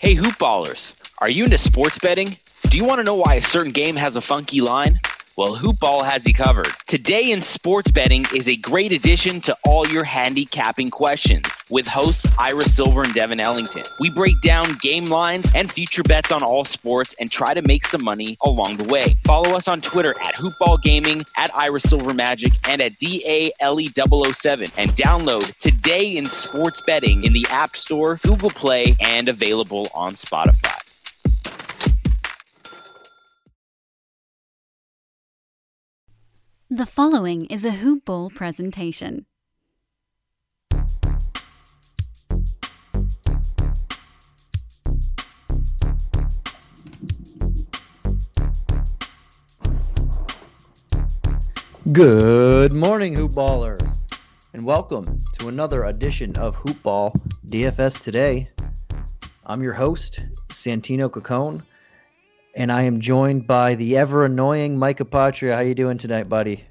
Hey, hoopballers, are you into sports betting? Do you want to know why a certain game has a funky line? Well, Hoopball has you covered. Today in sports betting is a great addition to all your handicapping questions with hosts Ira Silver and Devin Ellington. We break down game lines and future bets on all sports and try to make some money along the way. Follow us on Twitter at Hoopball Gaming, at Ira Silver Magic, and at DALE007. And download Today in Sports Betting in the App Store, Google Play, and available on Spotify. The following is a Hoop Ball presentation. Good morning, Hoop Ballers, and welcome to another edition of Hoop Ball DFS Today. I'm your host, Santino Cacone, and I am joined by the ever annoying Mike Apatria. How you doing tonight, buddy?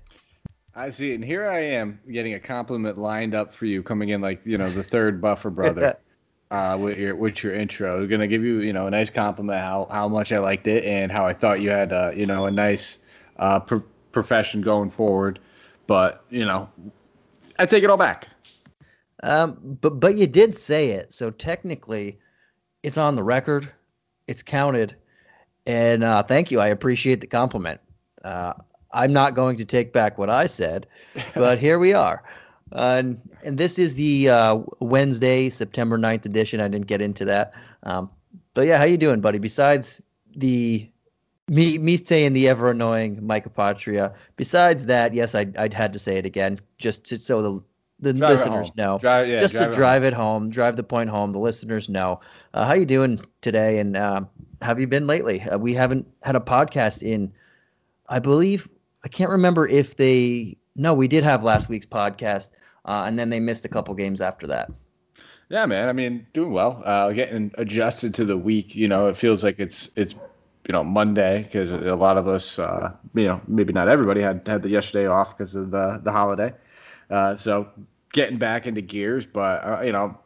I see, and here I am getting a compliment lined up for you, coming in like you know the third buffer brother. uh, with your with your intro, I'm gonna give you you know a nice compliment how how much I liked it and how I thought you had uh, you know a nice uh, pro- profession going forward. But you know, I take it all back. Um, but but you did say it, so technically, it's on the record, it's counted, and uh, thank you. I appreciate the compliment. Uh, I'm not going to take back what I said, but here we are. Uh, and, and this is the uh, Wednesday, September 9th edition. I didn't get into that. Um, but yeah, how you doing, buddy? Besides the me me saying the ever annoying Mike Apatria. Besides that, yes, I I had to say it again just to, so the the Drive listeners know. Drive- yeah, just drive to it drive it home, drive the point home. The listeners know. Uh, how you doing today? And um, have you been lately? Uh, we haven't had a podcast in, I believe, I can't remember if they. No, we did have last week's podcast, uh, and then they missed a couple games after that. Yeah, man. I mean, doing well. Uh, getting adjusted to the week. You know, it feels like it's it's you know Monday because a lot of us, uh, you know, maybe not everybody had had the yesterday off because of the the holiday. Uh, so getting back into gears, but uh, you know,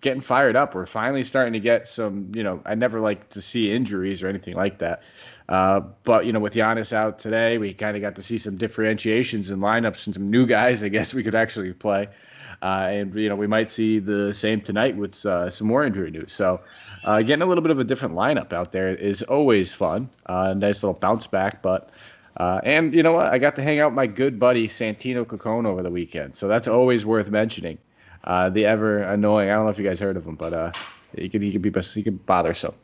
getting fired up. We're finally starting to get some. You know, I never like to see injuries or anything like that. Uh, but you know, with Giannis out today, we kind of got to see some differentiations in lineups and some new guys. I guess we could actually play. Uh, and you know we might see the same tonight with uh, some more injury news. So uh, getting a little bit of a different lineup out there is always fun. Uh, nice little bounce back, but uh, and you know what? I got to hang out with my good buddy Santino Cocone over the weekend, so that's always worth mentioning. Uh, the ever annoying. I don't know if you guys heard of him, but uh, he could he could be he could bother so.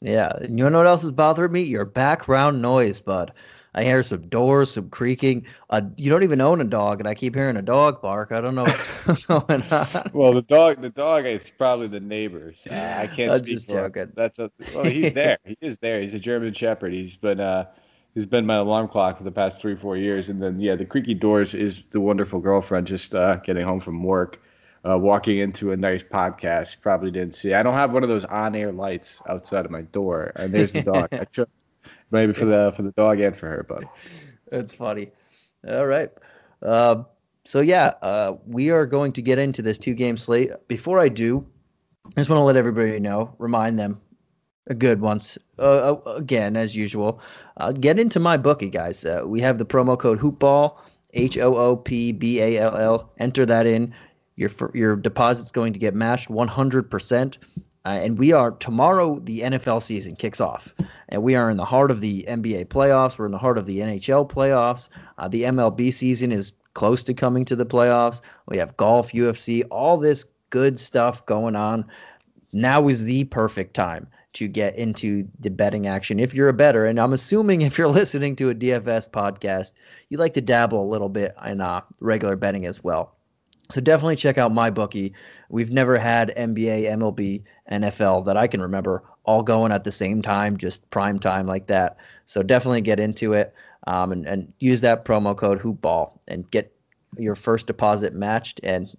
Yeah, you know what else is bothering me? Your background noise, bud. I hear some doors, some creaking. Uh, you don't even own a dog, and I keep hearing a dog bark. I don't know what's going on. Well, the dog, the dog is probably the neighbors. Uh, I can't I'm speak just for him. joking. That's a well, he's there. he is there. He's a German Shepherd. He's been uh, he's been my alarm clock for the past three, four years. And then yeah, the creaky doors is the wonderful girlfriend just uh, getting home from work, uh, walking into a nice podcast. Probably didn't see. I don't have one of those on-air lights outside of my door, and there's the dog. I cho- maybe for the for the dog and for her, but That's funny. All right. Uh, so yeah, uh, we are going to get into this two-game slate. Before I do, I just want to let everybody know, remind them, a good once uh, uh, again as usual. Uh, get into my bookie, guys. Uh, we have the promo code Hoopball, H O O P B A L L. Enter that in. Your your deposit's going to get matched 100%. Uh, and we are tomorrow. The NFL season kicks off, and we are in the heart of the NBA playoffs. We're in the heart of the NHL playoffs. Uh, the MLB season is close to coming to the playoffs. We have golf, UFC, all this good stuff going on. Now is the perfect time to get into the betting action if you're a bettor. And I'm assuming if you're listening to a DFS podcast, you like to dabble a little bit in uh, regular betting as well. So definitely check out my bookie. We've never had NBA, MLB, NFL that I can remember all going at the same time, just prime time like that. So definitely get into it um, and, and use that promo code HoopBall and get your first deposit matched. And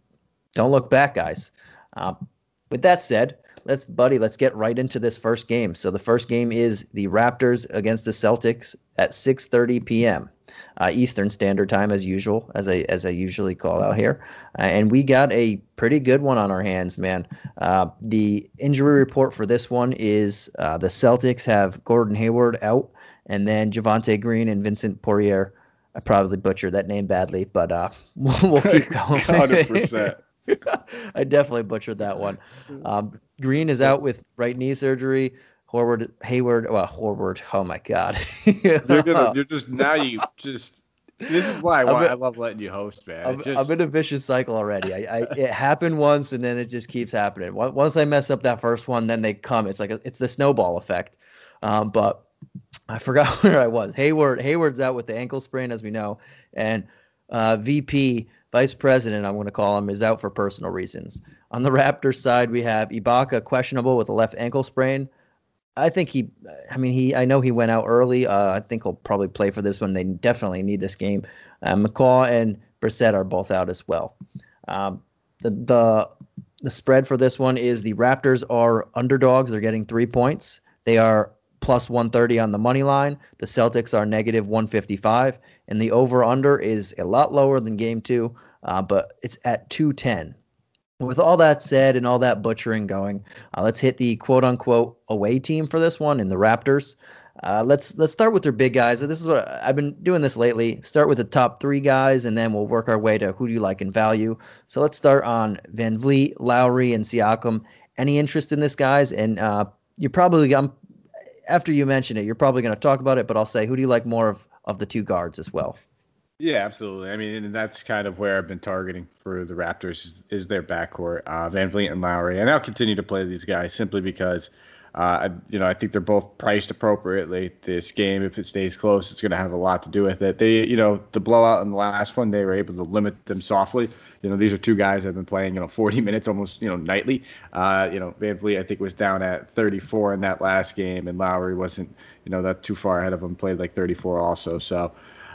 don't look back, guys. Um, with that said, let's buddy, let's get right into this first game. So the first game is the Raptors against the Celtics at 6:30 p.m. uh, Eastern Standard Time, as usual, as I as I usually call out here. Uh, and we got a pretty good one on our hands, man. Uh, the injury report for this one is uh, the Celtics have Gordon Hayward out, and then Javonte Green and Vincent Poirier. I probably butchered that name badly, but uh, we'll, we'll keep going. Hundred percent. I definitely butchered that one. Um, Green is out with right knee surgery. Horward, Hayward, well, Horward. Oh my God! you're gonna, you're just now. You just. This is why I, want, I love letting you host, man. I'm, just... I'm, in a vicious cycle already. I, I, it happened once, and then it just keeps happening. Once I mess up that first one, then they come. It's like a, it's the snowball effect. Um, but I forgot where I was. Hayward, Hayward's out with the ankle sprain, as we know, and uh, VP vice president, I'm going to call him, is out for personal reasons. On the Raptors side, we have Ibaka questionable with a left ankle sprain. I think he, I mean, he, I know he went out early. Uh, I think he'll probably play for this one. They definitely need this game. Uh, McCaw and Brissett are both out as well. Um, the, the, the spread for this one is the Raptors are underdogs. They're getting three points. They are plus 130 on the money line. The Celtics are negative 155, and the over under is a lot lower than game two, uh, but it's at 210. With all that said and all that butchering going, uh, let's hit the quote unquote away team for this one in the Raptors. Uh, let's let's start with their big guys. This is what I've been doing this lately. Start with the top three guys, and then we'll work our way to who do you like in value. So let's start on VanVleet, Lowry, and Siakam. Any interest in this guys? And uh, you're probably I'm after you mention it, you're probably going to talk about it, but I'll say, who do you like more of of the two guards as well? Yeah, absolutely. I mean, and that's kind of where I've been targeting for the Raptors is, their backcourt, uh, VanVleet and Lowry, and I'll continue to play these guys simply because, uh, you know, I think they're both priced appropriately. This game, if it stays close, it's going to have a lot to do with it. They, you know, the blowout in the last one, they were able to limit them softly you know, these are two guys that have been playing, you know, 40 minutes almost, you know, nightly. Uh, you know, VanVleet, I think, was down at 34 in that last game, and Lowry wasn't, you know, that too far ahead of him, played like 34 also. So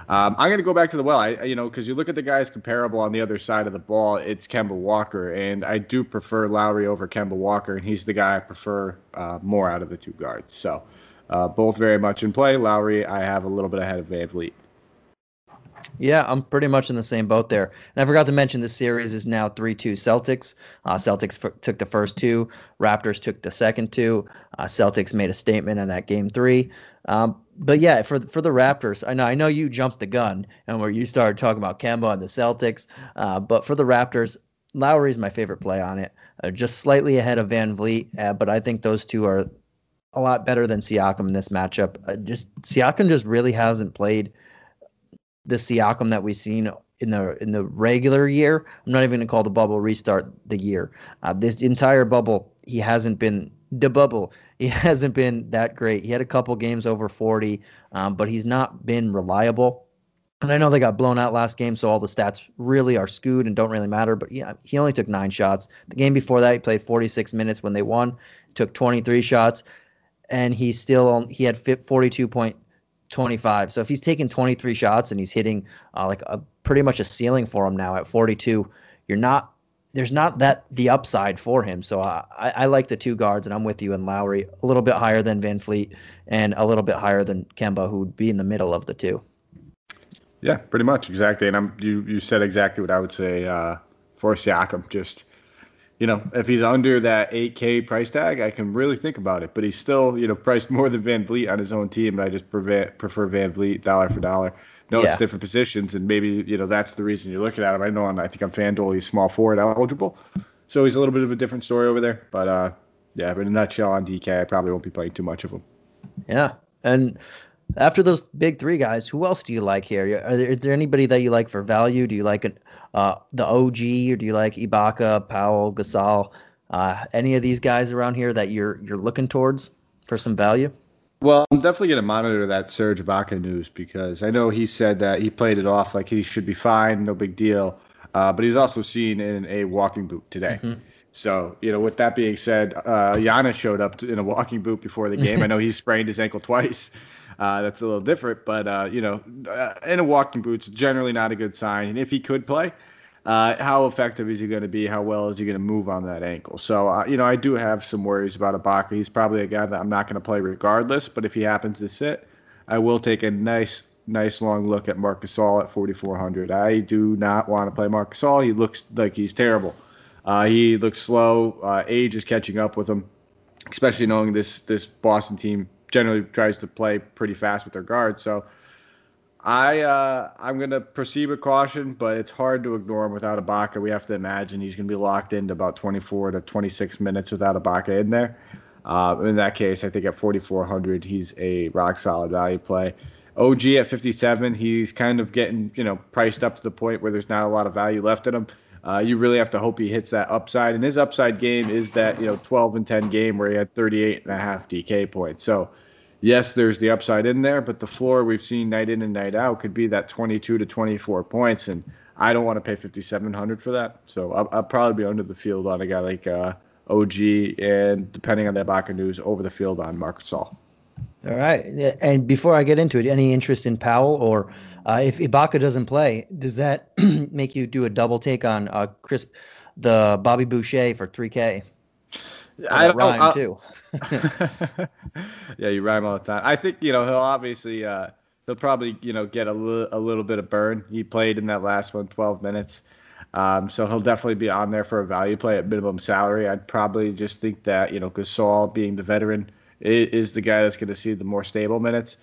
um, I'm going to go back to the well, I, you know, because you look at the guys comparable on the other side of the ball, it's Kemba Walker, and I do prefer Lowry over Kemba Walker, and he's the guy I prefer uh, more out of the two guards. So uh, both very much in play. Lowry, I have a little bit ahead of VanVleet. Yeah, I'm pretty much in the same boat there. And I forgot to mention this series is now 3 2 Celtics. Uh, Celtics f- took the first two, Raptors took the second two. Uh, Celtics made a statement in that game three. Um, but yeah, for for the Raptors, I know I know you jumped the gun and where you started talking about Kemba and the Celtics. Uh, but for the Raptors, Lowry is my favorite play on it, uh, just slightly ahead of VanVleet. Uh, but I think those two are a lot better than Siakam in this matchup. Uh, just Siakam just really hasn't played the Siakam that we've seen in the in the regular year. I'm not even going to call the bubble restart the year. Uh, this entire bubble, he hasn't been the bubble. He hasn't been that great. He had a couple games over 40, um, but he's not been reliable. And I know they got blown out last game, so all the stats really are skewed and don't really matter. But yeah, he only took nine shots. The game before that, he played 46 minutes when they won, took 23 shots, and he still he had 42 point 25. So if he's taking 23 shots and he's hitting uh, like a pretty much a ceiling for him now at 42, you're not there's not that the upside for him. So I, I like the two guards, and I'm with you and Lowry a little bit higher than VanVleet and a little bit higher than Kemba, who would be in the middle of the two. Yeah, pretty much exactly. And I'm you you said exactly what I would say uh, for Siakam. Just you know, if he's under that 8K price tag, I can really think about it. But he's still, you know, priced more than VanVleet on his own team. And I just prefer, prefer VanVleet dollar for dollar. No, yeah. it's different positions, and maybe you know that's the reason you're looking at him. I know, on, I think on FanDuel he's small forward eligible, so he's a little bit of a different story over there. But uh, yeah, but in a nutshell, on DK, I probably won't be playing too much of him. Yeah, and after those big three guys, who else do you like here? Are there, is there anybody that you like for value? Do you like an uh, the OG, or do you like Ibaka, Powell, Gasol? Uh, any of these guys around here that you're you're looking towards for some value? Well, I'm definitely going to monitor that Serge Ibaka news because I know he said that he played it off like he should be fine, no big deal. Uh, but he's also seen in a walking boot today. Mm-hmm. So, you know, with that being said, uh, Giannis showed up in a walking boot before the game. I know he sprained his ankle twice. Uh, that's a little different, but uh, you know, uh, in a walking boot's generally not a good sign. And if he could play, uh, how effective is he going to be? How well is he going to move on that ankle? So, uh, you know, I do have some worries about Ibaka. He's probably a guy that I'm not going to play regardless. But if he happens to sit, I will take a nice nice long look at Marc Gasol at 4,400. I do not want to play Marc Gasol. He looks like he's terrible. Uh, he looks slow. Uh, age is catching up with him, especially knowing this this Boston team generally tries to play pretty fast with their guards. So I uh, I'm gonna proceed with caution, but it's hard to ignore him without Ibaka. We have to imagine he's gonna be locked into about 24 to 26 minutes without Ibaka in there. Uh, in that case, I think at 4,400, he's a rock solid value play. OG at 57, he's kind of getting you know priced up to the point where there's not a lot of value left in him. Uh, you really have to hope he hits that upside, and his upside game is that you know 12 and 10 game where he had 38 and a half DK points. So yes, there's the upside in there, but the floor we've seen night in and night out could be that 22 to 24 points, and I don't want to pay 5,700 for that. So I'll, I'll, probably be under the field on a guy like uh, OG, and depending on the Ibaka news, over the field on Marc Gasol. All right, and before I get into it, any interest in Powell, or uh, if Ibaka doesn't play, does that make you do a double take on uh, Chris, the Bobby Boucher for 3K? I don't rhyme too. yeah, you rhyme all the time. I think you know he'll obviously uh, he'll probably you know get a little a little bit of burn. He played in that last one 12 minutes, um, so he'll definitely be on there for a value play at minimum salary. I'd probably just think that you know Gasol being the veteran is the guy that's going to see the more stable minutes.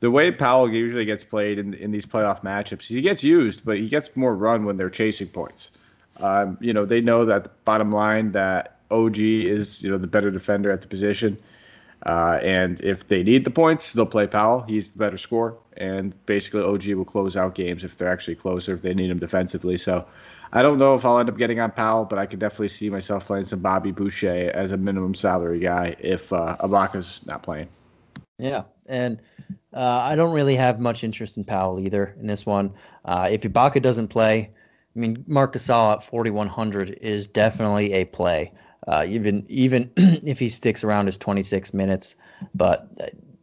The way Powell usually gets played in in these playoff matchups, he gets used, but he gets more run when they're chasing points. Um, you know they know that bottom line that OG is you know the better defender at the position. Uh, and if they need the points, they'll play Powell. He's the better scorer, and basically OG will close out games if they're actually closer if they need him defensively. So I don't know if I'll end up getting on Powell, but I could definitely see myself playing some Bobby Boucher as a minimum salary guy if uh, Ibaka's not playing. Yeah, and uh, I don't really have much interest in Powell either in this one. Uh, if Ibaka doesn't play, I mean, Marc Gasol at 4,100 is definitely a play uh, even even if he sticks around his 26 minutes. But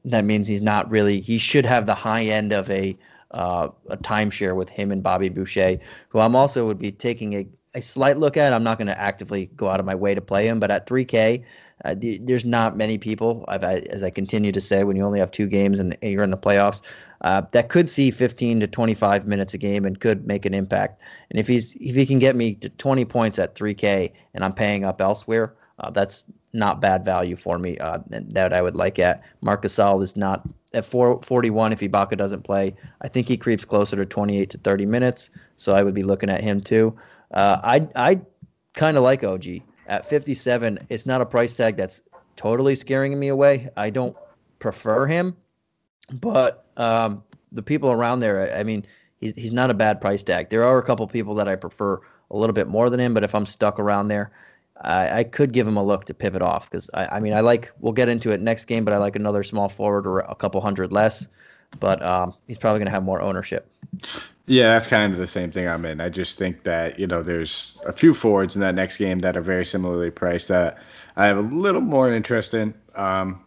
that means he's not really. He should have the high end of a uh, a timeshare with him and Bobby Boucher, who I'm also would be taking a, a slight look at. I'm not going to actively go out of my way to play him, but at 3K, uh, there's not many people. I've, I, as I continue to say, when you only have two games and you're in the playoffs, uh, that could see 15 to 25 minutes a game and could make an impact. And if he's if he can get me to 20 points at 3K and I'm paying up elsewhere, uh, that's not bad value for me. Uh, that I would like at Marc Gasol is not at 441 if Ibaka doesn't play. I think he creeps closer to 28 to 30 minutes, so I would be looking at him too. Uh, I I kind of like OG at 57. It's not a price tag that's totally scaring me away. I don't prefer him, but um, the people around there, I mean, he's he's not a bad price tag. There are a couple people that I prefer a little bit more than him, but if I'm stuck around there, I, I could give him a look to pivot off because I, I mean I like we'll get into it next game, but I like another small forward or a couple hundred less. But um, he's probably going to have more ownership. Yeah, that's kind of the same thing I'm in. I just think that you know there's a few forwards in that next game that are very similarly priced that I have a little more interest in. Um,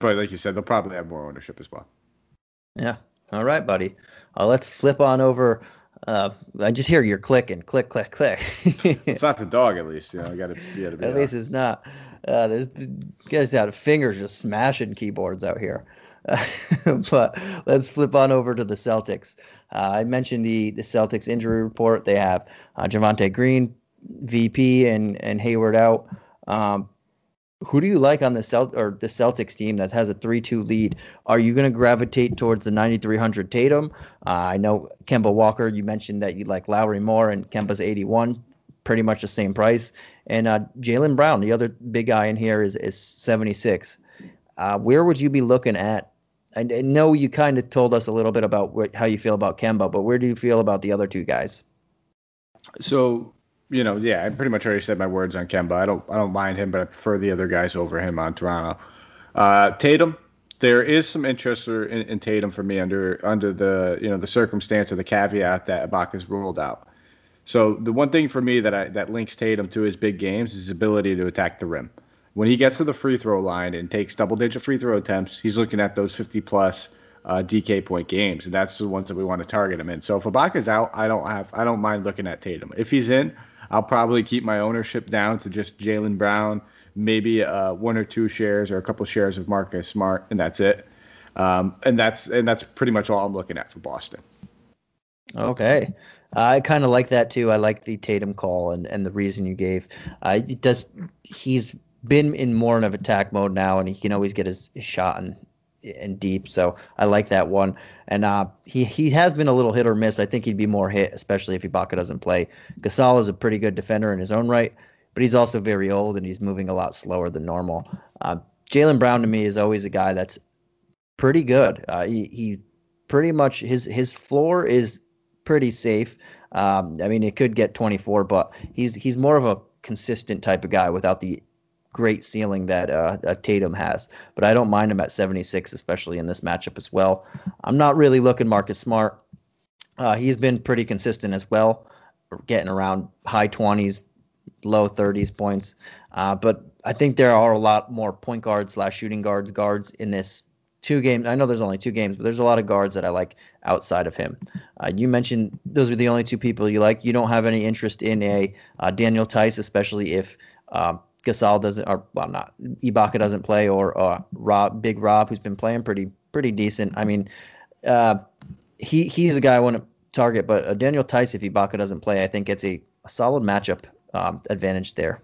but like you said, they'll probably have more ownership as well. Yeah. All right, buddy. Uh, let's flip on over. Uh, I just hear you're clicking, click, click, click. it's not the dog, at least. You know, I got to be. At least it's not. Uh, this guys out of fingers just smashing keyboards out here. but let's flip on over to the Celtics. Uh, I mentioned the the Celtics injury report. They have uh, Javonte Green, VP, and and Hayward out. Um, who do you like on the Celt or the Celtics team that has a three-two lead? Are you going to gravitate towards the 9300 Tatum? Uh, I know Kemba Walker. You mentioned that you like Lowry more, and Kemba's 81, pretty much the same price. And uh, Jaylen Brown, the other big guy in here, is is 76. Uh, where would you be looking at? I know you kind of told us a little bit about what, how you feel about Kemba, but where do you feel about the other two guys? So you know, yeah, I pretty much already said my words on Kemba. I don't I don't mind him, but I prefer the other guys over him on Toronto. Uh, Tatum, there is some interest in, in, Tatum for me under under the you know the circumstance or the caveat that Ibaka's ruled out. So the one thing for me that I, that links Tatum to his big games is his ability to attack the rim. When he gets to the free throw line and takes double digit free throw attempts, he's looking at those 50 plus uh, DK point games, and that's the ones that we want to target him in. So if Ibaka's out, I don't have I don't mind looking at Tatum. If he's in, I'll probably keep my ownership down to just Jaylen Brown, maybe uh, one or two shares or a couple shares of Marcus Smart, and that's it. Um, and that's and that's pretty much all I'm looking at for Boston. Okay. I kind of like that too. I like the Tatum call and, and the reason you gave. Uh, does he's been in more of attack mode now, and he can always get his, his shot and and deep. So I like that one. And uh, he he has been a little hit or miss. I think he'd be more hit, especially if Ibaka doesn't play. Gasol is a pretty good defender in his own right, but he's also very old and he's moving a lot slower than normal. Uh, Jaylen Brown to me is always a guy that's pretty good. Uh, he he pretty much his his floor is pretty safe. Um, I mean, it could get 24, but he's he's more of a consistent type of guy without the great ceiling that uh, Tatum has. But I don't mind him at 76, especially in this matchup as well. I'm not really looking Marcus Smart. Uh, he's been pretty consistent as well, getting around high 20s, low 30s points. Uh, but I think there are a lot more point guards slash shooting guards guards in this two games. I know there's only two games, but there's a lot of guards that I like outside of him. Uh, you mentioned those are the only two people you like. You don't have any interest in a uh, Daniel Theis, especially if um, Gasol doesn't, or well, not Ibaka doesn't play, or uh, Rob, Big Rob, who's been playing pretty pretty decent. I mean, uh, he he's a guy I want to target, but uh, Daniel Theis, if Ibaka doesn't play, I think it's a, a solid matchup um, advantage there.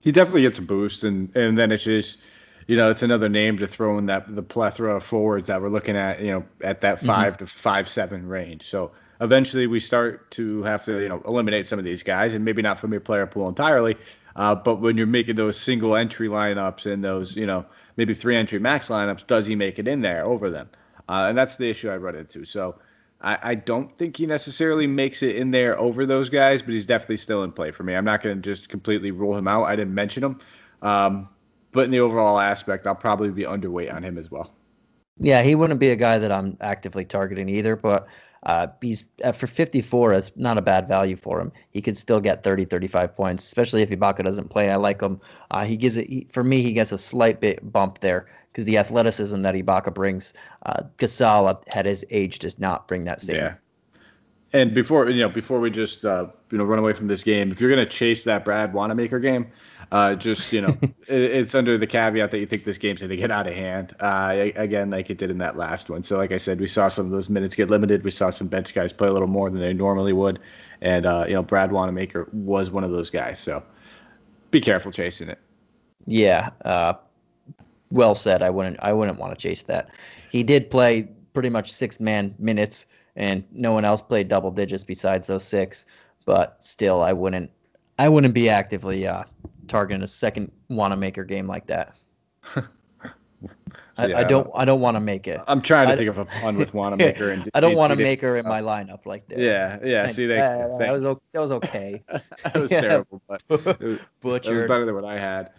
He definitely gets a boost, and and then it's just you know, it's another name to throw in that the plethora of forwards that we're looking at, you know, at that mm-hmm. 5 mm-hmm. to five seven range. So eventually we start to have to, you know, eliminate some of these guys, and maybe not from your player pool entirely. Uh, but when you're making those single entry lineups and those, you know, maybe three entry max lineups, does he make it in there over them? Uh, and that's the issue I run into. So I, I, don't think he necessarily makes it in there over those guys, but he's definitely still in play for me. I'm not going to just completely rule him out. I didn't mention him. Um, but in the overall aspect, I'll probably be underweight on him as well. Yeah, he wouldn't be a guy that I'm actively targeting either, but uh, he's uh, for 54. It's not a bad value for him. He could still get 30, 35 points, especially if Ibaka doesn't play. I like him. Uh, he gives it for me. He gets a slight bit bump there because the athleticism that Ibaka brings, uh, Gasol at his age does not bring that same. Yeah. And before you know, before we just uh, you know run away from this game, if you're gonna chase that Brad Wanamaker game, uh, just you know, it, it's under the caveat that you think this game's going to get out of hand. Uh, again, like it did in that last one. So, like I said, we saw some of those minutes get limited. We saw some bench guys play a little more than they normally would, and uh, you know, Brad Wanamaker was one of those guys. So, be careful chasing it. Yeah, uh, well said. I wouldn't. I wouldn't want to chase that. He did play pretty much six man minutes, and no one else played double digits besides those six. But still, I wouldn't. I wouldn't be actively uh, targeting a second Wanamaker game like that. I, yeah. I, don't. I don't want to make it. I'm trying to I, think of a pun with Wanamaker. And I don't want to make her in my lineup like that. Yeah, yeah. And, see, they, uh, that was that was okay. that was yeah. terrible, but it was, Butchered. Was better than what I had.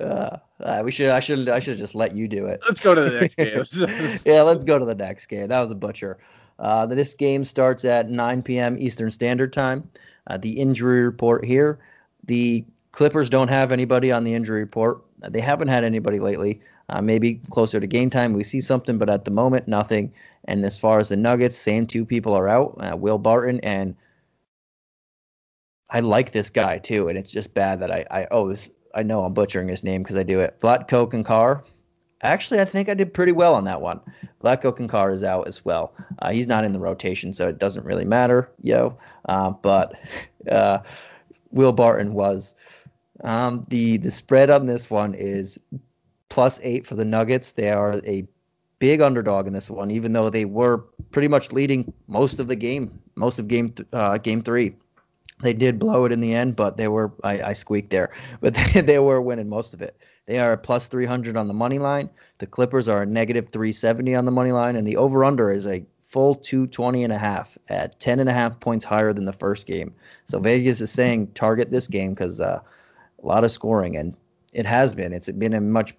Uh, uh, we should. I should. I should just let you do it. Let's go to the next game. yeah, let's go to the next game. That was a butcher. Uh, this game starts at 9 p.m. Eastern Standard Time. Uh, the injury report here: the Clippers don't have anybody on the injury report. They haven't had anybody lately. Uh, maybe closer to game time we see something, but at the moment nothing. And as far as the Nuggets, same two people are out: uh, Will Barton and I like this guy too. And it's just bad that I I oh I know I'm butchering his name because I do it. Vlatko and Actually, I think I did pretty well on that one. Vlatko Cancar is out as well. Uh, he's not in the rotation, so it doesn't really matter, yo. Uh, but uh, Will Barton was. Um, the the spread on this one is plus eight for the Nuggets. They are a big underdog in this one, even though they were pretty much leading most of the game, most of game th- uh, game three. They did blow it in the end, but they were I, I squeaked there, but they, they were winning most of it. They are plus 300 on the money line. The Clippers are a negative 370 on the money line, and the over under is a full 220 and a half at 10 and a half points higher than the first game. So Vegas is saying target this game because uh, a lot of scoring, and it has been. It's been a much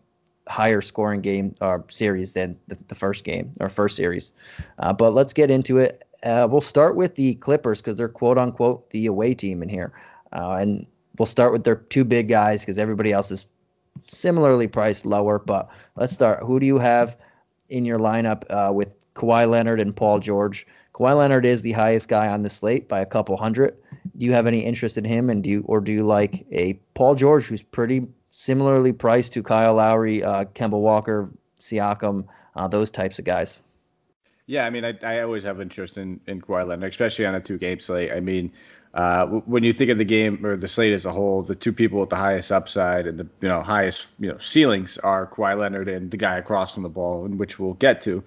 higher scoring game or series than the, the first game or first series. Uh, but let's get into it. Uh, we'll start with the Clippers because they're quote unquote the away team in here, uh, and we'll start with their two big guys because everybody else is similarly priced lower. But let's start. Who do you have in your lineup uh, with Kawhi Leonard and Paul George? Kawhi Leonard is the highest guy on the slate by a couple hundred. Do you have any interest in him, and do you, or do you like a Paul George who's pretty similarly priced to Kyle Lowry, uh, Kemba Walker, Siakam, uh, those types of guys. Yeah, I mean, I, I always have interest in in Kawhi Leonard, especially on a two game slate. I mean, uh, when you think of the game or the slate as a whole, the two people with the highest upside and the you know highest you know ceilings are Kawhi Leonard and the guy across from the ball, and which we'll get to.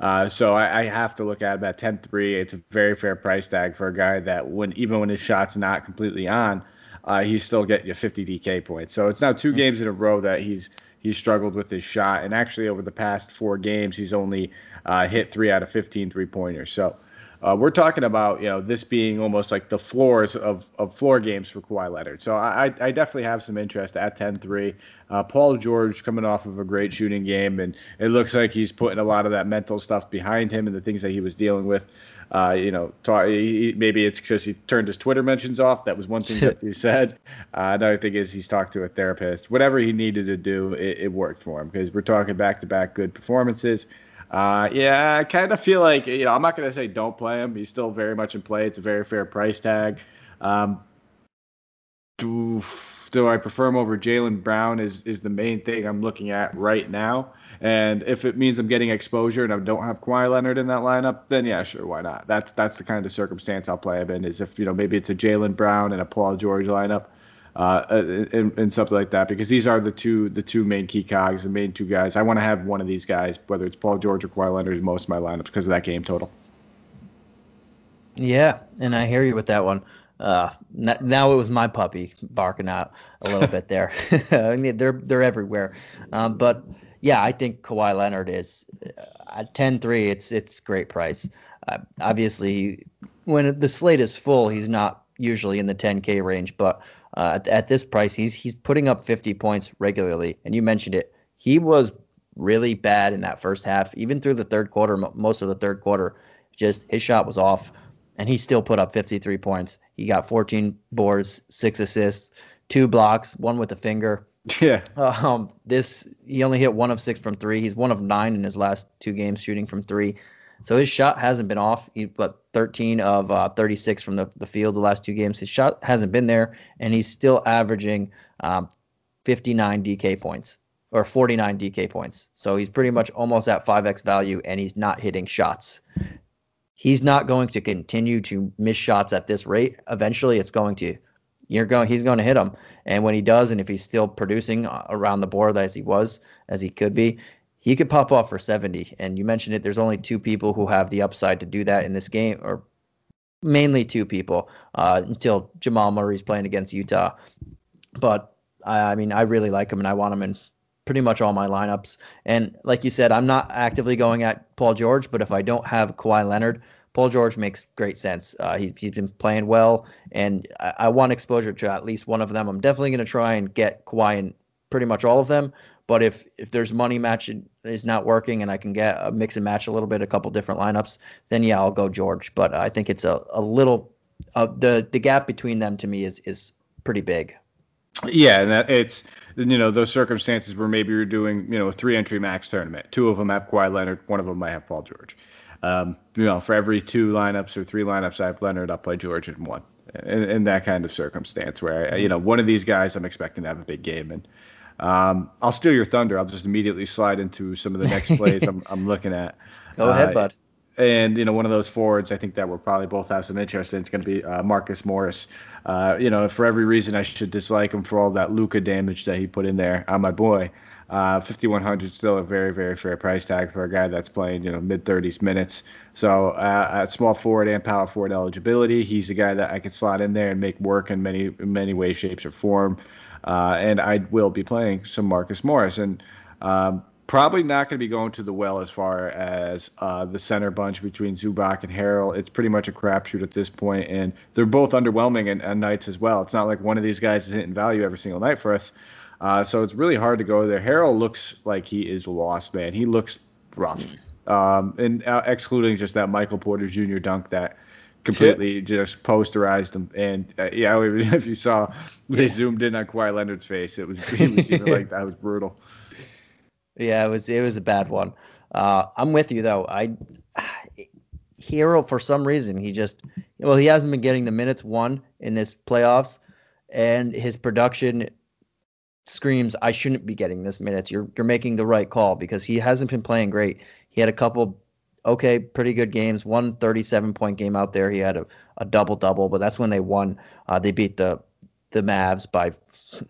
Uh, so I, I, have to look at him at 10-3. It's a very fair price tag for a guy that when even when his shot's not completely on, uh, he's still getting you 50 DK points. So it's now 2 mm-hmm. games in a row that he's he's struggled with his shot, and actually over the past four games, he's only uh, hit three out of 15 three pointers. So uh, we're talking about you know this being almost like the floors of, of floor games for Kawhi Leonard. So I, I definitely have some interest at 10-3. Uh, Paul George coming off of a great shooting game, and it looks like he's putting a lot of that mental stuff behind him and the things that he was dealing with. Uh, you know, talk, he, maybe it's because he turned his Twitter mentions off. That was one thing that he said. Uh, another thing is he's talked to a therapist. Whatever he needed to do, it, it worked for him because we're talking back to back good performances. Uh, yeah, I kind of feel like you know I'm not going to say don't play him. He's still very much in play. It's a very fair price tag. Um, do, do I prefer him over Jaylen Brown? Is is the main thing I'm looking at right now. And if it means I'm getting exposure and I don't have Kawhi Leonard in that lineup, then yeah, sure, why not? That's that's the kind of circumstance I'll play him in. Is if you know maybe it's a Jaylen Brown and a Paul George lineup uh, and, and, something like that because these are the two the two main key cogs, the main two guys. I want to have one of these guys, whether it's Paul George or Kawhi Leonard, in most of my lineups because of that game total. Yeah, and I hear you with that one. Uh, now it was my puppy barking out a little bit there. I mean, they're they're everywhere, um, but yeah, I think Kawhi Leonard is uh, at 10-3, It's it's great price. Uh, obviously, when the slate is full, he's not usually in the 10K range, but uh, at, at this price, he's he's putting up 50 points regularly. And you mentioned it. He was really bad in that first half, even through the third quarter, most of the third quarter. Just his shot was off, and he still put up 53 points. He got 14 boards, six assists, two blocks, one with a finger. Yeah. Um, this he only hit one of six from three. He's one of nine in his last two games shooting from three. So his shot hasn't been off. He but 13 of uh, 36 from the, the field the last two games. His shot hasn't been there, and he's still averaging um, 59 DK points or 49 DK points. So he's pretty much almost at 5x value, and he's not hitting shots. He's not going to continue to miss shots at this rate. Eventually, it's going to you're going he's going to hit them and when he does and if he's still producing uh, around the board as he was as he could be he could pop off for 70. And you mentioned it, there's only two people who have the upside to do that in this game, or mainly two people uh, until Jamal Murray's playing against Utah. But I, I mean, I really like him and I want him in pretty much all my lineups. And like you said, I'm not actively going at Paul George, but if I don't have Kawhi Leonard, Paul George makes great sense. Uh, he, he's been playing well, and I, I, want exposure to at least one of them. I'm definitely going to try and get Kawhi in pretty much all of them. But if if there's money match is not working and I can get a mix and match a little bit, a couple different lineups, then yeah, I'll go George. But I think it's a, a little uh, the the gap between them to me is is pretty big. Yeah, and that it's you know those circumstances where maybe you're doing you know a three entry max tournament. Two of them have Kawhi Leonard, one of them might have Paul George. Um, you know, for every two lineups or three lineups I have Leonard, I'll play George in one. In, in that kind of circumstance where you know one of these guys I'm expecting to have a big game and um, I'll steal your thunder. I'll just immediately slide into some of the next plays I'm, I'm looking at. Go ahead, uh, bud. And you know, one of those forwards, I think that we'll probably both have some interest in. It's going to be uh, Marcus Morris. Uh, you know, for every reason I should dislike him for all that Luka damage that he put in there on my boy. Uh, 5100 still a very very fair price tag for a guy that's playing you know mid 30s minutes. So uh, at small forward and power forward eligibility, he's a guy that I could slot in there and make work in many many ways, shapes, or form. Uh, and I will be playing some Marcus Morris. And um, probably not going to be going to the well as far as uh, the center bunch between Zubac and Harrell. It's pretty much a crapshoot at this point, and they're both underwhelming in, in, nights as well. It's not like one of these guys is hitting value every single night for us. Uh, so it's really hard to go there. Harrell looks like he is lost, man. He looks rough. Um, and uh, excluding just that Michael Porter Jr. dunk that completely just posterized them. And uh, yeah, if you saw, they yeah. zoomed in on Kawhi Leonard's face. It was, it was even like that was brutal. Yeah, it was it was a bad one. Uh, I'm with you though. I Harrell for some reason he just well he hasn't been getting the minutes one in this playoffs, and his production screams, "I shouldn't be getting this minutes." You're you're making the right call because he hasn't been playing great. He had a couple okay, pretty good games. One 37 point game out there. He had a, a double double, but that's when they won. Uh, they beat the the Mavs by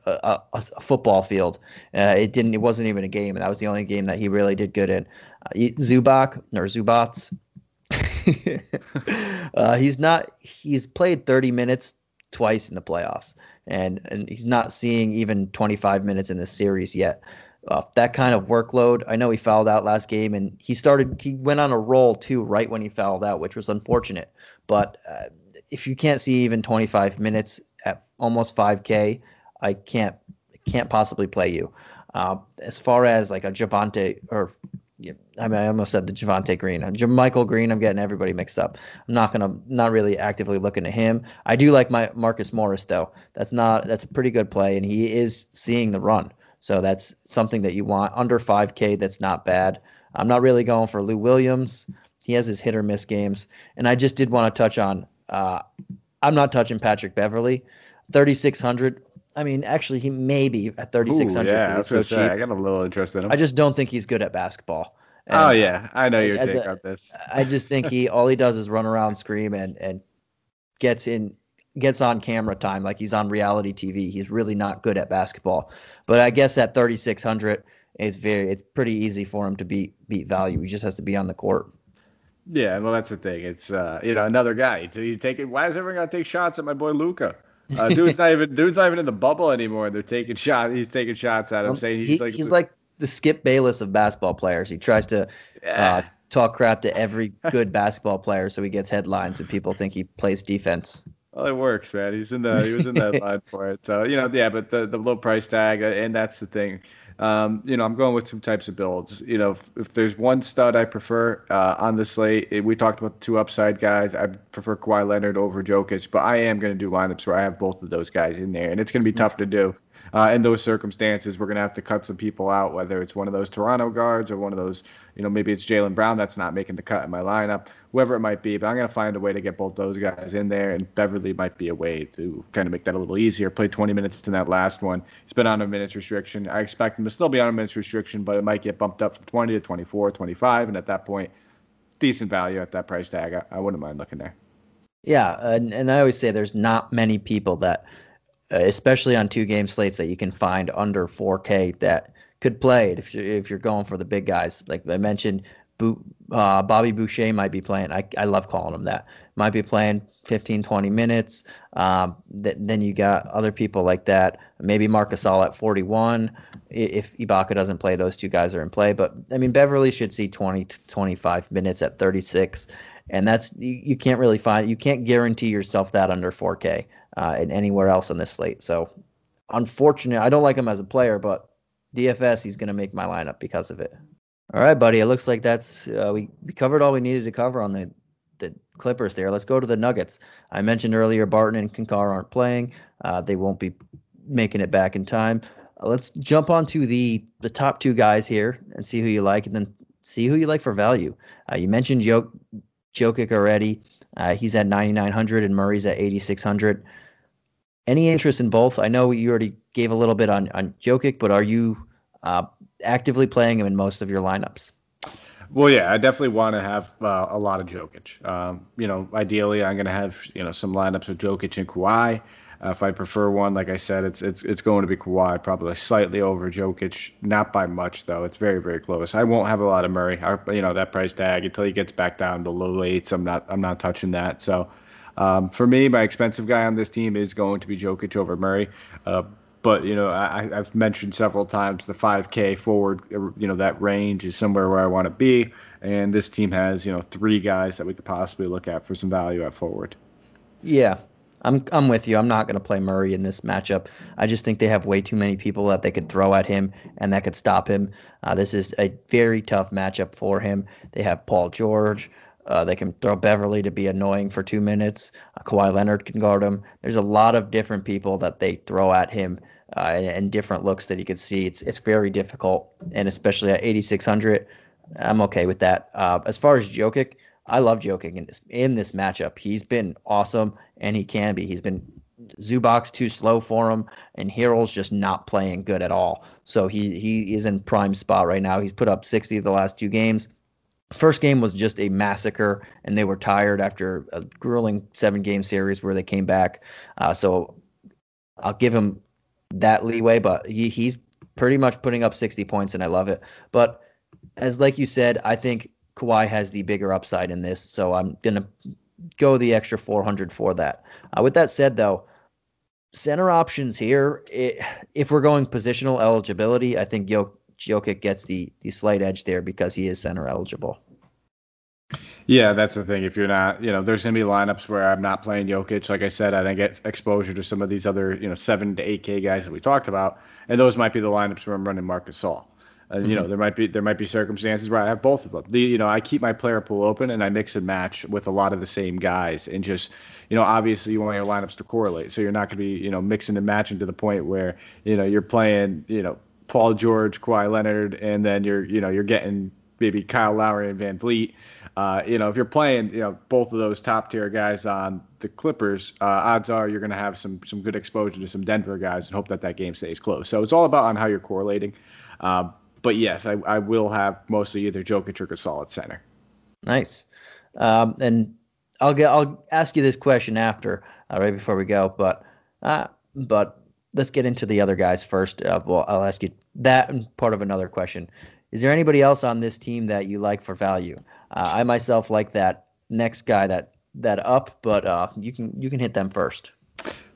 a, a, a football field. Uh, it didn't. It wasn't even a game, and that was the only game that he really did good in. Uh, Zubac or Zubats. uh, he's not. He's played 30 minutes twice in the playoffs, and and he's not seeing even 25 minutes in the series yet. Uh, that kind of workload. I know he fouled out last game, and he started. He went on a roll too, right when he fouled out, which was unfortunate. But uh, if you can't see even 25 minutes at almost 5K, I can't can't possibly play you. Uh, as far as like a Javonte or yeah, I mean, I almost said the Javonte Green, Michael Green. I'm getting everybody mixed up. I'm not gonna, not really actively looking at him. I do like my Marcus Morris though. That's not, that's a pretty good play, and he is seeing the run. So that's something that you want under 5K. That's not bad. I'm not really going for Lou Williams. He has his hit or miss games, and I just did want to touch on. Uh, I'm not touching Patrick Beverley. 3600 I mean, actually, he may be at 3,600. Yeah, I so say, I got a little interest in him. I just don't think he's good at basketball. And oh yeah, I know your take a, on this. I just think he all he does is run around, scream, and and gets in gets on camera time like he's on reality TV. He's really not good at basketball. But I guess at 3,600, it's very it's pretty easy for him to beat beat value. He just has to be on the court. Yeah, well, that's the thing. It's uh, you know another guy. He's taking. Why is everyone gonna take shots at my boy Luka? Uh, dude's not even dude's not even in the bubble anymore. They're taking shot. He's taking shots at him, saying he's he, like he's like the Skip Bayless of basketball players. He tries to yeah. uh, talk crap to every good basketball player, so he gets headlines and people think he plays defense. Well, it works, man. He's in the he was in that line for it. So you know, yeah, but the the low price tag, uh, and that's the thing. Um, you know, I'm going with two types of builds. You know, if, if there's one stud I prefer uh, on the slate, we talked about the two upside guys. I prefer Kawhi Leonard over Jokic, but I am going to do lineups where I have both of those guys in there, and it's going to be tough to do. Uh, in those circumstances, we're going to have to cut some people out, whether it's one of those Toronto guards or one of those, you know, maybe it's Jaylen Brown that's not making the cut in my lineup, whoever it might be. But I'm going to find a way to get both those guys in there, and Beverley might be a way to kind of make that a little easier. Play 20 minutes in that last one. He's been on a minutes restriction. I expect him to still be on a minutes restriction, but it might get bumped up from 20 to 24, 25, and at that point, decent value at that price tag. I, I wouldn't mind looking there. Yeah, and, and I always say there's not many people that – especially on two game slates that you can find under 4K that could play it if you're, if you're going for the big guys. Like I mentioned, uh, Bobby Boucher might be playing. I, I love calling him that. Might be playing 15, 20 minutes. Um, th- then you got other people like that. Maybe Marc Gasol at 41. If Ibaka doesn't play, those two guys are in play. But I mean, Beverley should see 20 to 25 minutes at 36. And that's you, you can't really find you can't guarantee yourself that under 4K uh, and anywhere else on this slate. So, unfortunate. I don't like him as a player, but DFS, he's going to make my lineup because of it. All right, buddy. It looks like that's uh, we we covered all we needed to cover on the the Clippers there. Let's go to the Nuggets. I mentioned earlier Barton and Cancar aren't playing. Uh, they won't be making it back in time. Let's jump onto the the top two guys here and see who you like, and then see who you like for value. Uh, you mentioned Jok- Jokic already. Uh, he's at 9,900 and Murray's at 8,600. Any interest in both? I know you already gave a little bit on on Jokic, but are you uh, actively playing him in most of your lineups? Well, yeah, I definitely want to have uh, a lot of Jokic. Um, you know, ideally, I'm going to have you know some lineups with Jokic and Kawhi. Uh, if I prefer one, like I said, it's it's it's going to be Kawhi, probably slightly over Jokic, not by much though. It's very very close. I won't have a lot of Murray. I, you know that price tag until he gets back down to low eights. I'm not I'm not touching that. So um, for me, my expensive guy on this team is going to be Jokic over Murray. Uh, but you know, I, have mentioned several times the 5K forward. You know, that range is somewhere where I want to be, and this team has you know three guys that we could possibly look at for some value at forward. Yeah, I'm I'm with you. I'm not going to play Murray in this matchup. I just think they have way too many people that they could throw at him and that could stop him. Uh, this is a very tough matchup for him. They have Paul George. Uh, they can throw Beverley to be annoying for two minutes. Uh, Kawhi Leonard can guard him. There's a lot of different people that they throw at him uh, and, and, different looks that you can see. It's it's very difficult, and especially at 8600, I'm okay with that. Uh, as far as Jokic, I love Jokic in this in this matchup. He's been awesome, and he can be. He's been Zubac's too slow for him, and Harrell's just not playing good at all. So he he is in prime spot right now. He's put up 60 the last two games. First game was just a massacre, and they were tired after a grueling seven game series where they came back. Uh, so I'll give him that leeway, but he, he's pretty much putting up 60 points, and I love it. But as like you said, I think Kawhi has the bigger upside in this, so I'm gonna go the extra 400 for that. Uh, with that said, though, center options here, it, if we're going positional eligibility, I think Jok- Jokic gets the the slight edge there because he is center eligible. Yeah, that's the thing. If you're not, you know, there's gonna be lineups where I'm not playing Jokic. Like I said, I didn't get exposure to some of these other, you know, seven to eight K guys that we talked about, and those might be the lineups where I'm running Marc Gasol. And you know, mm-hmm. there might be there might be circumstances where I have both of them. The you know, I keep my player pool open and I mix and match with a lot of the same guys, and just you know, obviously you want your lineups to correlate, so you're not going to be you know mixing and matching to the point where you know you're playing you know Paul George, Kawhi Leonard, and then you're you know you're getting maybe Kyle Lowry and VanVleet uh, you know, if you're playing, you know, both of those top tier guys on the Clippers, uh, odds are you're going to have some some good exposure to some Denver guys and hope that that game stays close. So it's all about on how you're correlating. Uh, but yes, I, I will have mostly either Jokic or Gasol at center. Nice. Um, and I'll get I'll ask you this question after, uh, right before we go. But uh, but let's get into the other guys first. Uh, well, I'll ask you that part of another question. Is there anybody else on this team that you like for value? Uh, I myself like that next guy that that up, but uh, you can you can hit them first.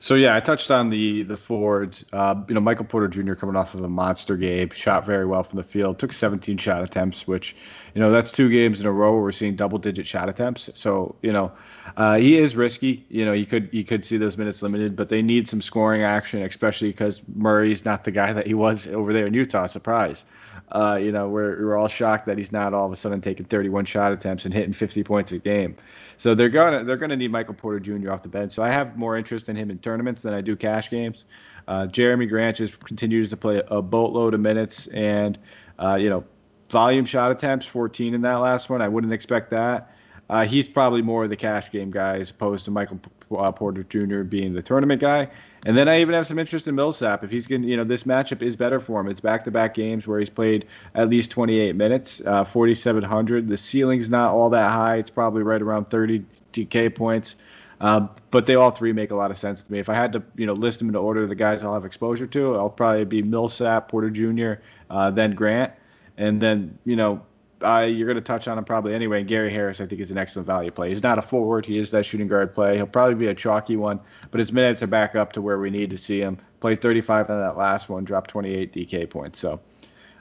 So yeah, I touched on the the forwards. Uh, you know, Michael Porter Jr. coming off of a monster game, shot very well from the field, took 17 shot attempts, which you know that's two games in a row where we're seeing double digit shot attempts. So you know, uh, he is risky. You know, you could you could see those minutes limited, but they need some scoring action, especially because Murray's not the guy that he was over there in Utah. Surprise. Uh, you know, we're, we're all shocked that he's not all of a sudden taking 31 shot attempts and hitting 50 points a game. So they're gonna they're gonna need Michael Porter Jr. off the bench. So I have more interest in him in tournaments than I do cash games. Uh, Jerami Grant just continues to play a boatload of minutes and uh, you know volume shot attempts 14 in that last one. I wouldn't expect that. Uh, he's probably more of the cash game guy as opposed to Michael uh, Porter Jr. being the tournament guy. And then I even have some interest in Millsap. If he's going to, you know, this matchup is better for him. It's back to back games where he's played at least 28 minutes, uh, 4,700. The ceiling's not all that high. It's probably right around 30 DK points. Um, but they all three make a lot of sense to me. If I had to, you know, list them in order of the guys I'll have exposure to, I'll probably be Millsap, Porter Jr., uh, then Grant, and then you know uh, you're going to touch on him probably anyway. Gary Harris, I think, is an excellent value play. He's not a forward. He is that shooting guard play. He'll probably be a chalky one, but his minutes are back up to where we need to see him. Play 35 on that last one, dropped 28 DK points. So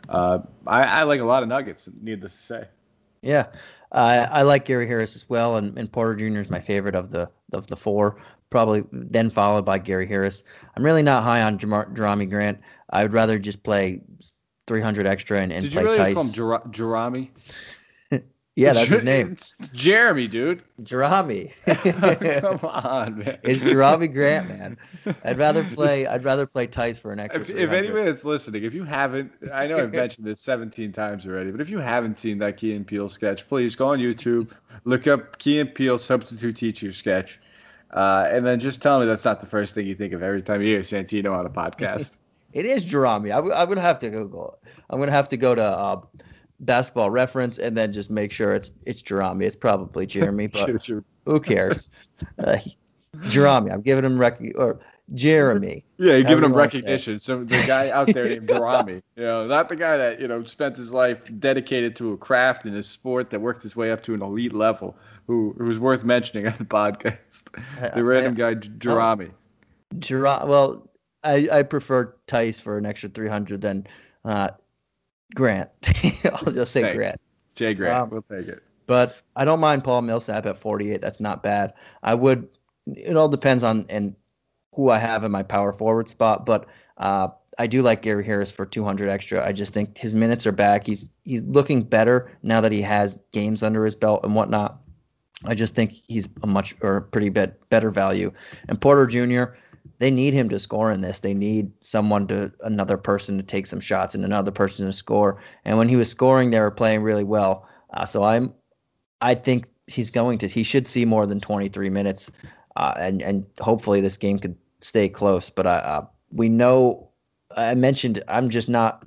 uh, I, I, like a lot of Nuggets, needless to say. Yeah, I like Gary Harris as well, and, and Porter Jr. is my favorite of the of the four. Probably then followed by Gary Harris. I'm really not high on Jerami Grant. I would rather just play 300 extra and, and Did play you really Tice. call him Jer- Jerami? yeah, that's his name. It's Jeremy, dude. Jerami. Come on, man. It's Jerami Grant, man. I'd rather play. I'd rather play Tice for an extra. If, if anyone that's listening, if you haven't, I know I've mentioned this 17 times already, but if you haven't seen that Key and Peele sketch, please go on YouTube, look up Key and Peele substitute teacher sketch, uh, and then just tell me that's not the first thing you think of every time you hear Santino on a podcast. It is Jerami. I, am gonna have to Google it. I'm gonna have to go to uh, Basketball Reference and then just make sure it's it's Jerami. It's probably Jeremy, but who cares? Uh, Jerami. I'm giving him rec or Jeremy. Yeah, you're giving him recognition. So the guy out there named Jerami, you know, not the guy that you know spent his life dedicated to a craft and a sport that worked his way up to an elite level. Who, who was worth mentioning on the podcast? The random guy Jerami. Jerami. Well, I, I prefer Tice for an extra 300 than uh, Grant. I'll just say Thanks. Grant. Jay Grant, um, we'll take it. But I don't mind Paul Millsap at 48. That's not bad. I would. It all depends on and who I have in my power forward spot, but uh, I do like Gary Harris for 200 extra. I just think his minutes are back. He's he's looking better now that he has games under his belt and whatnot. I just think he's a much or pretty bit better value. And Porter Jr they need him to score in this. They need someone to another person to take some shots and another person to score. And when he was scoring, they were playing really well. Uh, so I'm, I think he's going to. He should see more than 23 minutes, uh, and and hopefully this game could stay close. But I, uh, we know I mentioned I'm just not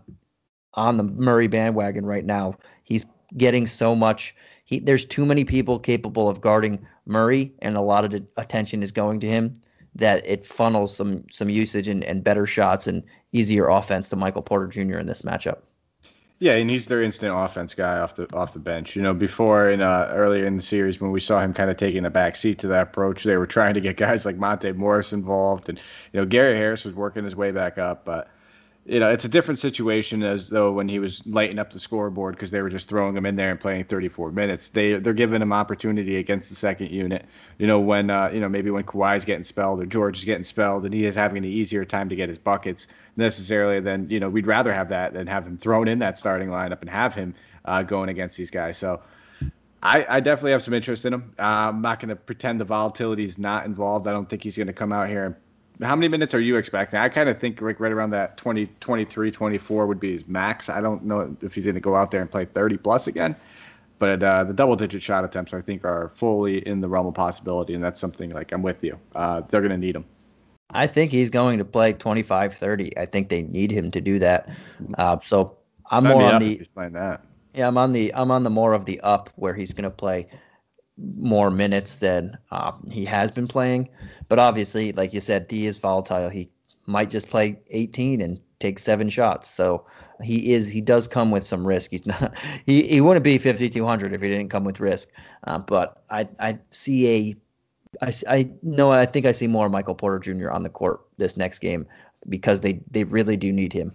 on the Murray bandwagon right now. He's getting so much. He there's too many people capable of guarding Murray, and a lot of the attention is going to him. That it funnels some some usage and, and better shots and easier offense to Michael Porter Jr. in this matchup. Yeah, and he's their instant offense guy off the off the bench. You know, before in uh, earlier in the series when we saw him kind of taking a back seat to that approach, they were trying to get guys like Monte Morris involved, and you know Gary Harris was working his way back up, but you know, it's a different situation as though when he was lighting up the scoreboard because they were just throwing him in there and playing 34 minutes. They they're giving him opportunity against the second unit. You know, when uh, you know maybe when Kawhi's getting spelled or George is getting spelled and he is having an easier time to get his buckets necessarily. Then you know we'd rather have that than have him thrown in that starting lineup and have him uh, going against these guys. So. I, I, definitely have some interest in him. Uh, I'm not going to pretend the volatility is not involved. I don't think he's going to come out here and how many minutes are you expecting? I kind of think like right around that 20, 23, 24 would be his max. I don't know if he's going to go out there and play 30 plus again, but uh, the double digit shot attempts I think are fully in the realm of possibility, and that's something like I'm with you. Uh, they're going to need him. I think he's going to play 25, 30. I think they need him to do that. Uh, so I'm Sign more on the. Yeah, I'm on the I'm on the more of the up where he's going to play more minutes than uh, he has been playing. But obviously, like you said, D is volatile. He might just play 18 and take seven shots. So he is he does come with some risk. He's not he, he wouldn't be 5200 if he didn't come with risk. Uh, but I I see a I I know I think I see more Michael Porter Jr. on the court this next game because they they really do need him.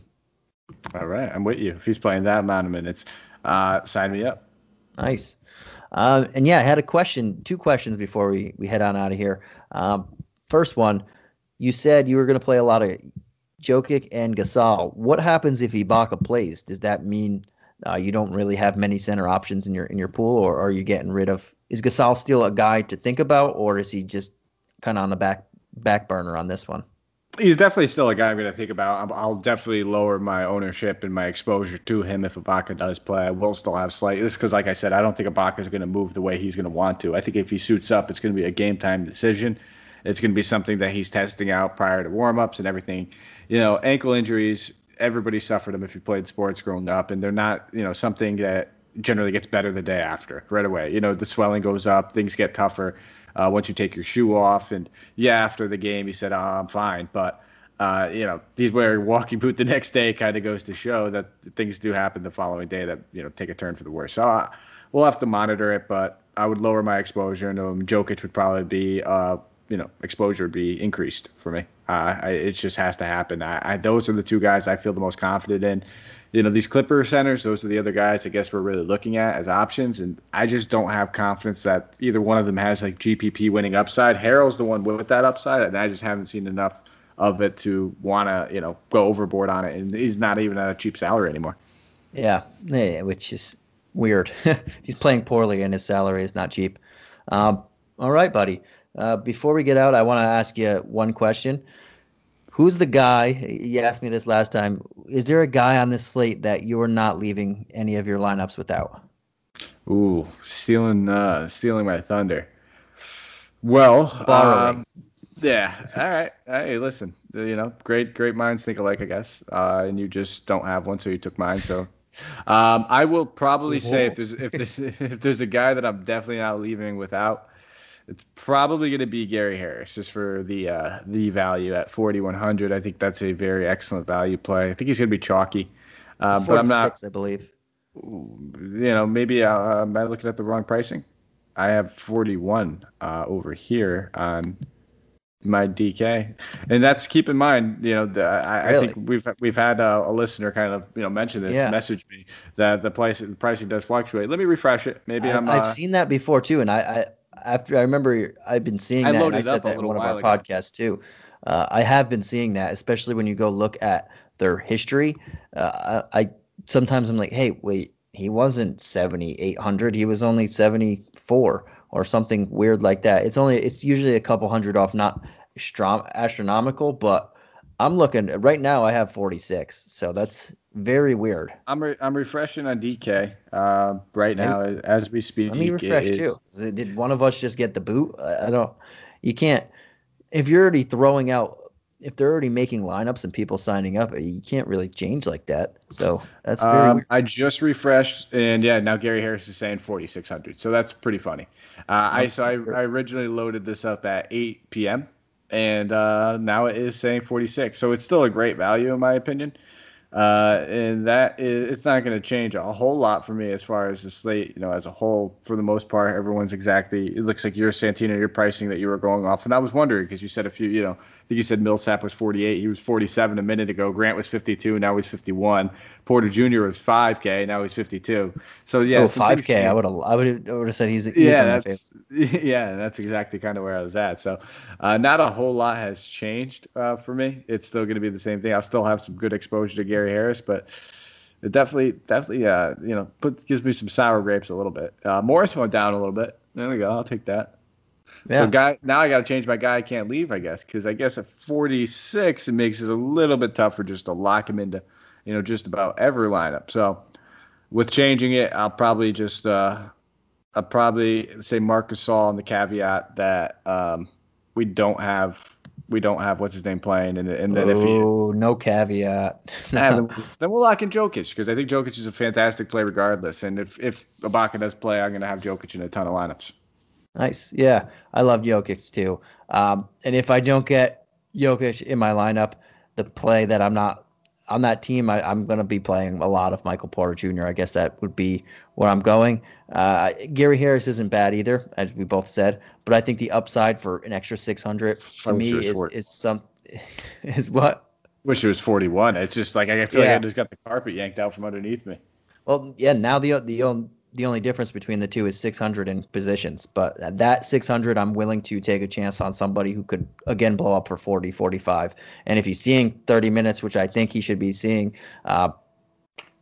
All right, I'm with you. If he's playing that amount of minutes, uh, sign me up. Nice. Uh, and yeah, I had a question, two questions before we, we head on out of here. Um, first one, you said you were going to play a lot of Jokic and Gasol. What happens if Ibaka plays? Does that mean uh, you don't really have many center options in your in your pool, or are you getting rid of? Is Gasol still a guy to think about, or is he just kind of on the back back burner on this one? He's definitely still a guy I'm going to think about. I'll definitely lower my ownership and my exposure to him if Ibaka does play. I will still have slight. This because, like I said, I don't think Ibaka is going to move the way he's going to want to. I think if he suits up, it's going to be a game time decision. It's going to be something that he's testing out prior to warmups and everything. You know, ankle injuries. Everybody suffered them if you played sports growing up, and they're not, you know, something that generally gets better the day after, right away. You know, the swelling goes up, things get tougher uh, once you take your shoe off. And yeah, after the game, he said, oh, I'm fine. But, uh, you know, he's wearing walking boot the next day kind of goes to show that things do happen the following day that, you know, take a turn for the worse. So uh, we'll have to monitor it, but I would lower my exposure into him. Jokic would probably be, uh, you know, exposure be increased for me. Uh, I, it just has to happen. I, I, those are the two guys I feel the most confident in you know, these Clipper centers, those are the other guys I guess we're really looking at as options. And I just don't have confidence that either one of them has like GPP winning upside. Harrell's the one with that upside, and I just haven't seen enough of it to want to, you know, go overboard on it. And he's not even at a cheap salary anymore. Yeah, yeah which is weird. he's playing poorly, and his salary is not cheap. Um, all right, buddy. Uh, before we get out, I want to ask you one question. Who's the guy? You asked me this last time. Is there a guy on this slate that you're not leaving any of your lineups without? Ooh, stealing, uh, stealing my thunder. Well, um, yeah. All right. Hey, listen. You know, great, great minds think alike, I guess. Uh, and you just don't have one, so you took mine. So, um, I will probably say if there's if there's if there's a guy that I'm definitely not leaving without, it's probably going to be Gary Harris just for the uh, the value at 4100. I think that's a very excellent value play. I think he's going to be chalky, uh, but I'm not. I believe. You know, maybe uh, am I looking at the wrong pricing? I have 41 uh, over here on my DK, and that's keep in mind. You know, the, I, really? I, think we've we've had a, a, listener kind of you know mention this, yeah. message me that the price the pricing does fluctuate. Let me refresh it. Maybe I, am I've uh, seen that before too, and I, after I remember I've been seeing I that. And I said that in one of our ago. podcasts too. Uh, I have been seeing that, especially when you go look at their history. Uh, I, I, sometimes I'm like, hey, wait, he wasn't 70, 800. He was only 74 or something weird like that. It's only it's usually a couple hundred off, not strong astronomical, but I'm looking right now. I have 46, so that's very weird. I'm re- I'm refreshing on DK uh, right now as we speak. Let me refresh too. Did one of us just get the boot? I don't. You can't. If you're already throwing out if they're already making lineups and people signing up, you can't really change like that. So that's very. Um, I just refreshed, and yeah, now Gary Harris is saying 4600. So that's pretty funny. Uh, I so I, I originally loaded this up at 8 p.m. and uh, now it is saying 46. So it's still a great value in my opinion. Uh, and that is, it's not going to change a whole lot for me as far as the slate, you know, as a whole. For the most part, everyone's exactly. It looks like your Santino, your pricing that you were going off, and I was wondering because you said a few, you know, think you said Millsap was 48. He was 47 a minute ago. Grant was 52. Now he's 51. Porter Jr. was 5K. Now he's 52. So yeah, oh, 5K. I would have. I would have said he's. he's yeah, that's yeah, that's exactly kind of where I was at. So uh, not a whole lot has changed uh, for me. It's still going to be the same thing. I'll still have some good exposure to Gary Harris, but it definitely, definitely, uh, you know, put, gives me some sour grapes a little bit. Uh, Morris went down a little bit. There we go. I'll take that. Yeah. So guy, now I got to change my guy. I can't leave, I guess, because I guess at 46 it makes it a little bit tougher just to lock him into, you know, just about every lineup. So with changing it, I'll probably just, uh, I'll probably say Marcus Gasol on the caveat that um, we don't have we don't have what's his name playing, and, and then if he no caveat, then, then, we'll lock in Jokic because I think Jokic is a fantastic play regardless. And if if Ibaka does play, I'm going to have Jokic in a ton of lineups. Nice. Yeah, I love Jokic too. Um, and if I don't get Jokic in my lineup, the play that I'm not on that team, I, am going to be playing a lot of Michael Porter Jr. I guess that would be where I'm going. Uh, Gary Harris isn't bad either, as we both said, but I think the upside for an extra 600 to me is, is some is what. Wish it was 41. It's just like I feel yeah. like I just got the carpet yanked out from underneath me. Well, yeah. Now the the the only difference between the two is 600 in positions. But at that 600, I'm willing to take a chance on somebody who could, again, blow up for 40, 45. And if he's seeing 30 minutes, which I think he should be seeing, uh,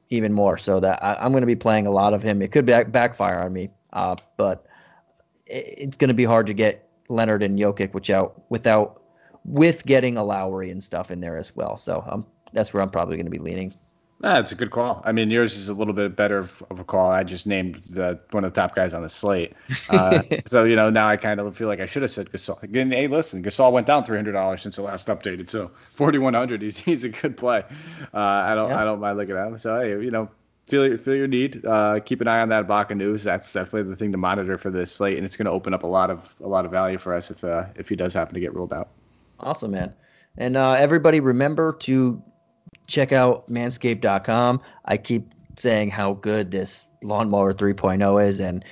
even more. So that I, am going to be playing a lot of him. It could back, backfire on me, uh, but it, it's going to be hard to get Leonard and Jokic without, without with getting a Lowry and stuff in there as well. So um, that's where I'm probably going to be leaning. That's a good call. I mean, yours is a little bit better of a call. I just named the one of the top guys on the slate, uh, so you know now I kind of feel like I should have said Gasol. Again, hey, listen, Gasol went down three hundred dollars since the last updated, so forty one hundred. He's he's a good play. Uh, I don't yeah. I don't mind looking at him. So hey, you know, feel feel your need. Uh, keep an eye on that Ibaka news. That's definitely the thing to monitor for this slate, and it's going to open up a lot of a lot of value for us if uh, if he does happen to get ruled out. Awesome, man. And uh, everybody, remember to check out manscaped.com. I keep saying how good this lawnmower 3.0 is, and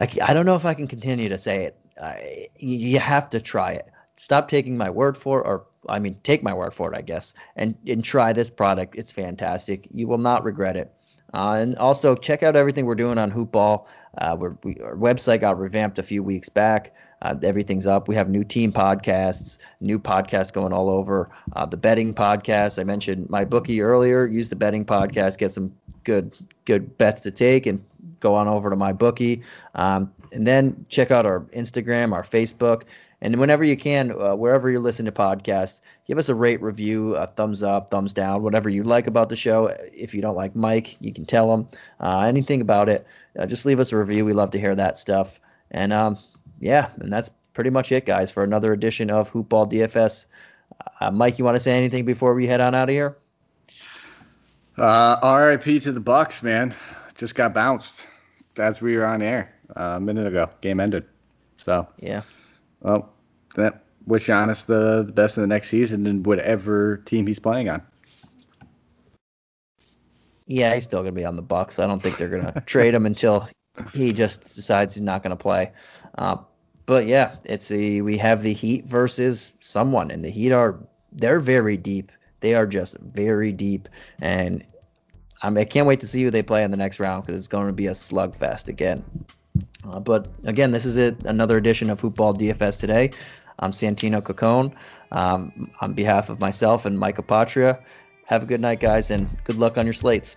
I, I don't know if I can continue to say it. I, you have to try it. Stop taking my word for it, or I mean, take my word for it, I guess, and and try this product. It's fantastic. You will not regret it. Uh, and also check out everything we're doing on Hoopball. Uh, we, our website got revamped a few weeks back. Uh, everything's up. We have new team podcasts, new podcasts going all over. Uh, the betting podcast. I mentioned my bookie earlier. Use the betting podcast. Get some good good bets to take and go on over to my bookie. Um, and then check out our Instagram, our Facebook. And whenever you can, uh, wherever you listen to podcasts, give us a rate review, a thumbs up, thumbs down, whatever you like about the show. If you don't like Mike, you can tell him uh, anything about it. Uh, just leave us a review. We love to hear that stuff. And um, yeah, and that's pretty much it, guys, for another edition of Hoopball DFS. Uh, Mike, you want to say anything before we head on out of here? Uh, RIP to the Bucks, man. Just got bounced. That's we were on air uh, a minute ago. Game ended. So yeah. Well, that wish Giannis the, the best in the next season and whatever team he's playing on. Yeah, he's still gonna be on the Bucks. I don't think they're gonna trade him until he just decides he's not gonna play. Uh, but yeah, it's a we have the Heat versus someone, and the Heat are they're very deep. They are just very deep, and I can't wait to see who they play in the next round because it's going to be a slugfest again. Uh, but again, this is it. Another edition of Hoopball DFS today. I'm Santino Cocone. Um, on behalf of myself and Micah Patria, have a good night, guys, and good luck on your slates.